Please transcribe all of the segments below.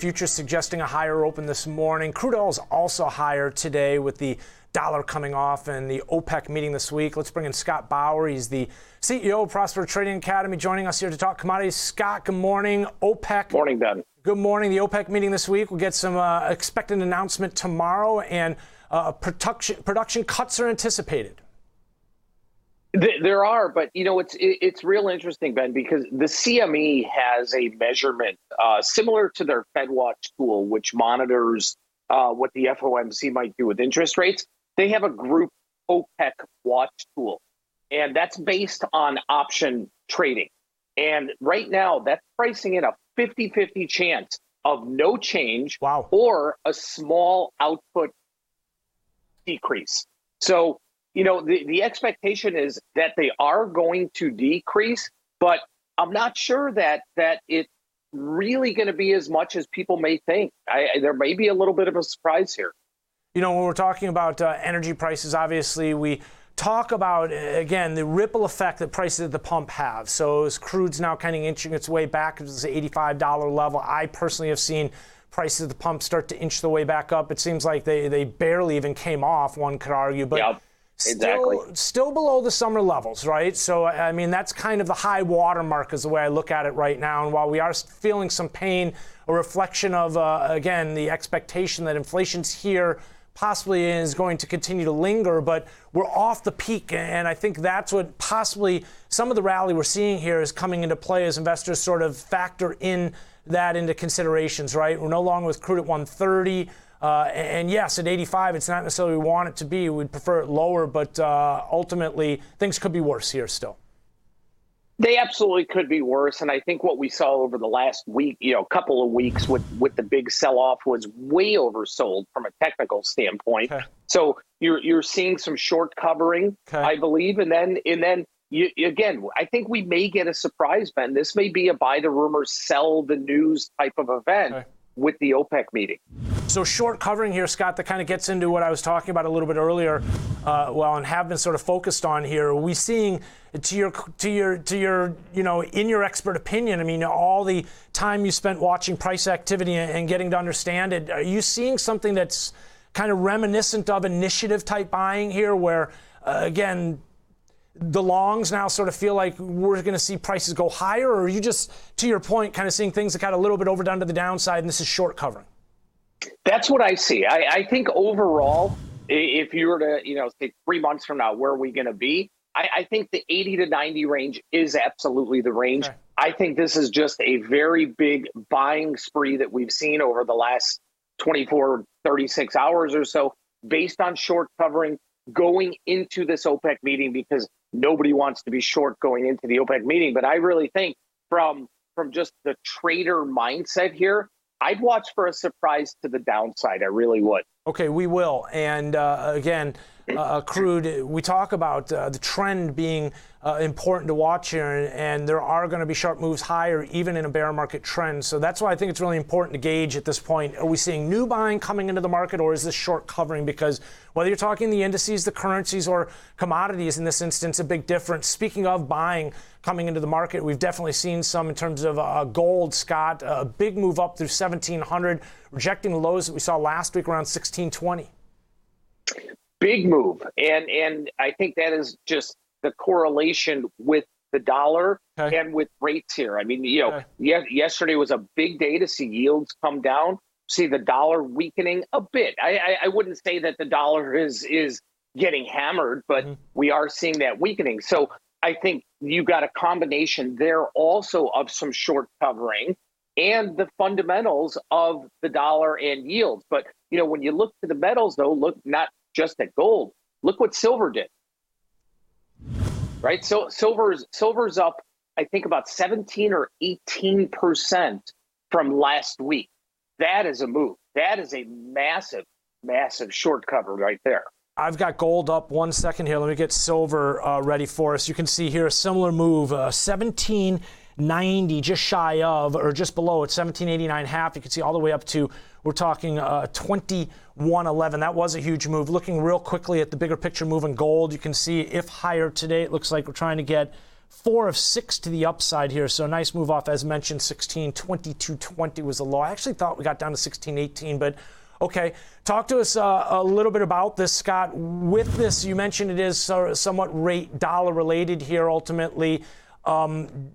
futures suggesting a higher open this morning. Crude oil is also higher today with the dollar coming off and the OPEC meeting this week. Let's bring in Scott Bauer. He's the CEO of Prosper Trading Academy, joining us here to talk commodities. Scott, good morning. OPEC. Morning, Ben. Good morning. The OPEC meeting this week. We'll get some uh, expected announcement tomorrow, and uh, production production cuts are anticipated. There are, but you know it's it's real interesting, Ben, because the CME has a measurement uh, similar to their FedWatch tool, which monitors uh, what the FOMC might do with interest rates. They have a group OPEC watch tool, and that's based on option trading. And right now, that's pricing in a 50 50 chance of no change wow. or a small output decrease. So you know, the, the expectation is that they are going to decrease, but I'm not sure that that it's really going to be as much as people may think. I, there may be a little bit of a surprise here. You know, when we're talking about uh, energy prices, obviously we talk about again the ripple effect that prices at the pump have. So as crude's now kind of inching its way back to this $85 level, I personally have seen prices at the pump start to inch the way back up. It seems like they they barely even came off. One could argue, but. Yep Still, still below the summer levels, right? So, I mean, that's kind of the high water mark, is the way I look at it right now. And while we are feeling some pain, a reflection of, uh, again, the expectation that inflation's here, possibly is going to continue to linger, but we're off the peak. And I think that's what possibly some of the rally we're seeing here is coming into play as investors sort of factor in that into considerations, right? We're no longer with crude at 130. Uh, and yes, at 85, it's not necessarily we want it to be. We'd prefer it lower, but uh, ultimately, things could be worse here still. They absolutely could be worse, and I think what we saw over the last week, you know, couple of weeks with with the big sell-off was way oversold from a technical standpoint. Okay. So you're you're seeing some short covering, okay. I believe, and then and then you, again, I think we may get a surprise, Ben. This may be a buy the rumors, sell the news type of event. Okay with the OPEC meeting. So short covering here, Scott, that kind of gets into what I was talking about a little bit earlier, uh, well, and have been sort of focused on here. Are we seeing, to your, to your, to your, you know, in your expert opinion, I mean, all the time you spent watching price activity and getting to understand it, are you seeing something that's kind of reminiscent of initiative type buying here, where uh, again, the longs now sort of feel like we're going to see prices go higher, or are you just, to your point, kind of seeing things that got a little bit overdone to the downside and this is short covering? That's what I see. I, I think overall, if you were to, you know, say three months from now, where are we going to be? I, I, think the 80 to 90 range is absolutely the range. I think this is just a very big buying spree that we've seen over the last 24, 36 hours or so based on short covering going into this OPEC meeting because nobody wants to be short going into the OPEC meeting. But I really think from from just the trader mindset here, I'd watch for a surprise to the downside. I really would. Okay, we will. And uh, again, uh, crude, we talk about uh, the trend being uh, important to watch here, and, and there are going to be sharp moves higher even in a bear market trend. So that's why I think it's really important to gauge at this point. Are we seeing new buying coming into the market, or is this short covering? Because whether you're talking the indices, the currencies, or commodities in this instance, a big difference. Speaking of buying coming into the market, we've definitely seen some in terms of uh, gold, Scott, a big move up through 1700, rejecting the lows that we saw last week around 1620 big move and and i think that is just the correlation with the dollar okay. and with rates here i mean you know okay. yeah, yesterday was a big day to see yields come down see the dollar weakening a bit I, I, I wouldn't say that the dollar is is getting hammered but mm-hmm. we are seeing that weakening so i think you got a combination there also of some short covering and the fundamentals of the dollar and yields but you know when you look to the metals though look not just at gold. Look what silver did. Right? So silver's silver's up, I think about 17 or 18 percent from last week. That is a move. That is a massive, massive short cover right there. I've got gold up one second here. Let me get silver uh, ready for us. You can see here a similar move, uh, 1790, just shy of or just below at 1789 half. You can see all the way up to we're talking uh, 2111. That was a huge move. Looking real quickly at the bigger picture move in gold, you can see if higher today, it looks like we're trying to get four of six to the upside here. So nice move off, as mentioned, 16, 22.20 was the low. I actually thought we got down to 16.18, but okay. Talk to us uh, a little bit about this, Scott. With this, you mentioned it is somewhat rate dollar related here ultimately. Um,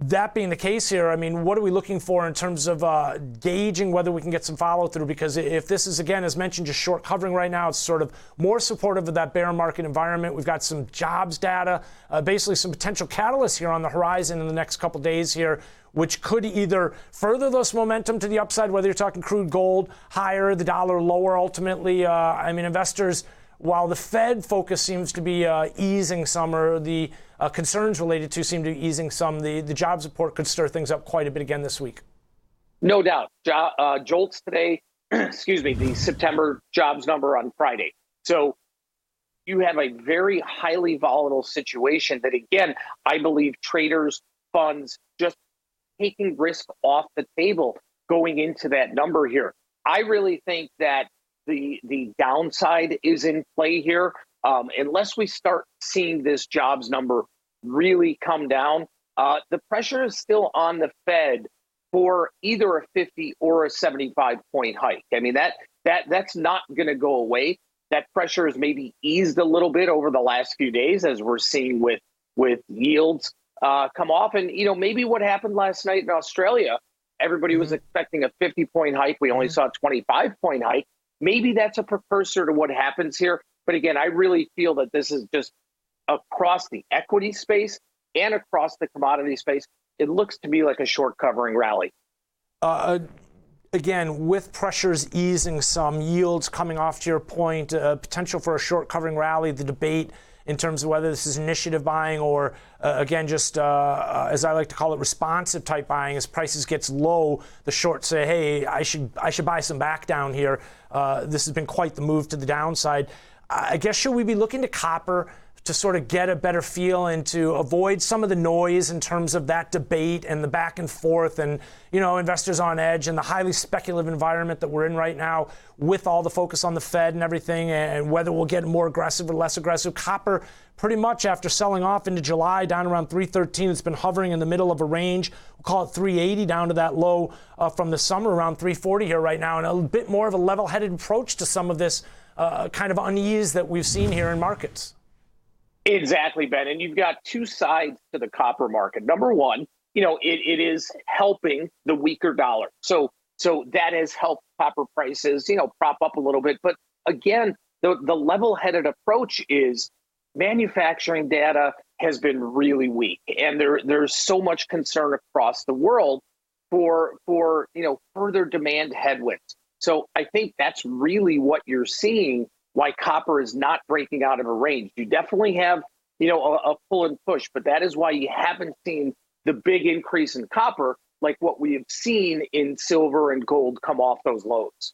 that being the case here, I mean, what are we looking for in terms of uh, gauging whether we can get some follow through? Because if this is, again, as mentioned, just short covering right now, it's sort of more supportive of that bear market environment. We've got some jobs data, uh, basically some potential catalysts here on the horizon in the next couple days here, which could either further this momentum to the upside, whether you're talking crude gold higher, the dollar lower ultimately. Uh, I mean, investors while the Fed focus seems to be uh, easing some, or the uh, concerns related to seem to be easing some, the, the jobs report could stir things up quite a bit again this week. No doubt. Jo- uh, JOLTS today, excuse me, the September jobs number on Friday. So you have a very highly volatile situation that, again, I believe traders, funds, just taking risk off the table going into that number here. I really think that the the downside is in play here. Um, unless we start seeing this jobs number really come down, uh, the pressure is still on the Fed for either a 50 or a 75 point hike. I mean that that that's not going to go away. That pressure has maybe eased a little bit over the last few days, as we're seeing with with yields uh, come off. And you know maybe what happened last night in Australia, everybody was mm-hmm. expecting a 50 point hike. We only mm-hmm. saw a 25 point hike. Maybe that's a precursor to what happens here. But again, I really feel that this is just across the equity space and across the commodity space. It looks to me like a short covering rally. Uh, again, with pressures easing some, yields coming off to your point, uh, potential for a short covering rally, the debate in terms of whether this is initiative buying or, uh, again, just uh, uh, as I like to call it, responsive type buying. As prices gets low, the shorts say, "Hey, I should I should buy some back down here." Uh, this has been quite the move to the downside. I guess should we be looking to copper? To sort of get a better feel and to avoid some of the noise in terms of that debate and the back and forth and you know investors on edge and the highly speculative environment that we're in right now with all the focus on the Fed and everything and whether we'll get more aggressive or less aggressive. Copper pretty much after selling off into July down around 313 it's been hovering in the middle of a range. We'll call it 380 down to that low uh, from the summer around 340 here right now and a bit more of a level-headed approach to some of this uh, kind of unease that we've seen here in markets Exactly, Ben. And you've got two sides to the copper market. Number one, you know, it, it is helping the weaker dollar. So so that has helped copper prices, you know, prop up a little bit. But again, the, the level-headed approach is manufacturing data has been really weak. And there there's so much concern across the world for for you know further demand headwinds. So I think that's really what you're seeing why copper is not breaking out of a range. You definitely have, you know, a, a pull and push, but that is why you haven't seen the big increase in copper like what we have seen in silver and gold come off those lows.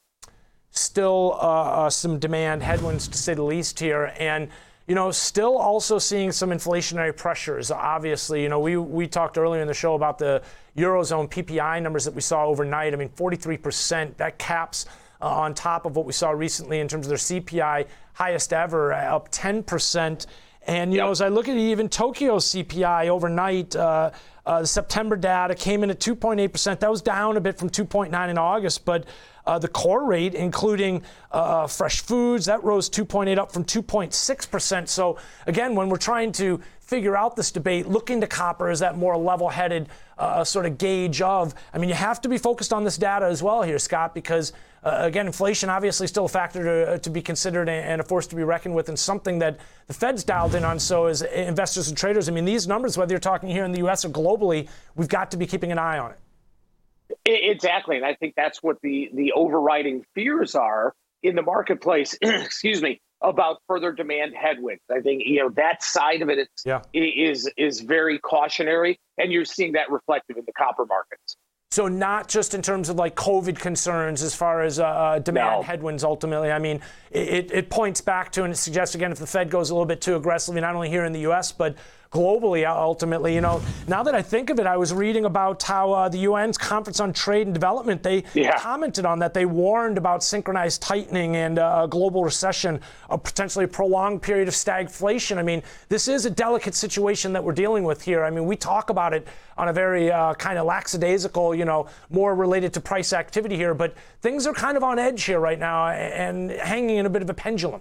Still uh, uh, some demand headwinds to say the least here, and you know, still also seeing some inflationary pressures. Obviously, you know, we we talked earlier in the show about the eurozone PPI numbers that we saw overnight. I mean, 43 percent that caps uh, on top of what we saw recently in terms of their CPI, highest ever, uh, up 10%. And, you yep. know, as I look at even Tokyo CPI overnight, uh, uh, the September data came in at 2.8%. That was down a bit from 2.9 in August, but uh, the core rate, including uh, fresh foods, that rose 2.8 up from 2.6%. So again, when we're trying to figure out this debate, looking to copper as that more level-headed uh, sort of gauge of. I mean, you have to be focused on this data as well here, Scott, because uh, again, inflation obviously still a factor to, uh, to be considered and a force to be reckoned with, and something that the Fed's dialed in on. So, as investors and traders, I mean, these numbers, whether you're talking here in the U.S. or globally, we've got to be keeping an eye on it. Exactly, and I think that's what the the overriding fears are in the marketplace. excuse me about further demand headwinds. I think you know that side of it yeah. is is very cautionary, and you're seeing that reflected in the copper markets. So not just in terms of like COVID concerns as far as uh, uh demand no. headwinds ultimately. I mean, it, it points back to and it suggests again if the Fed goes a little bit too aggressively, not only here in the U.S. but globally ultimately. You know, now that I think of it, I was reading about how uh, the UN's Conference on Trade and Development they yeah. commented on that. They warned about synchronized tightening and uh, a global recession, a potentially prolonged period of stagflation. I mean, this is a delicate situation that we're dealing with here. I mean, we talk about it on a very uh, kind of lackadaisical, you know, more related to price activity here, but things are kind of on edge here right now and hanging in a bit of a pendulum.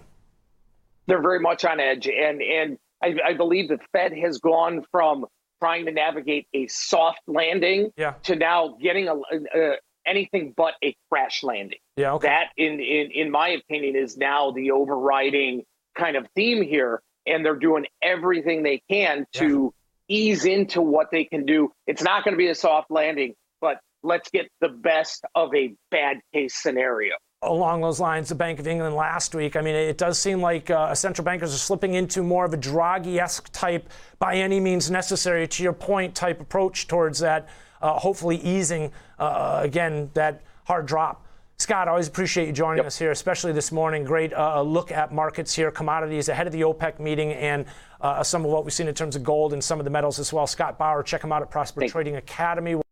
They're very much on edge, and and I, I believe the Fed has gone from trying to navigate a soft landing yeah. to now getting a, anything but a crash landing. Yeah, okay. That, in, in in my opinion, is now the overriding kind of theme here, and they're doing everything they can to yeah. ease into what they can do. It's not going to be a soft landing, but let's get the best of a bad case scenario along those lines, the Bank of England last week. I mean, it does seem like uh, central bankers are slipping into more of a Draghi-esque type, by any means necessary, to your point, type approach towards that, uh, hopefully easing, uh, again, that hard drop. Scott, I always appreciate you joining yep. us here, especially this morning. Great uh, look at markets here, commodities ahead of the OPEC meeting, and uh, some of what we've seen in terms of gold and some of the metals as well. Scott Bauer, check him out at Prosper Trading Academy.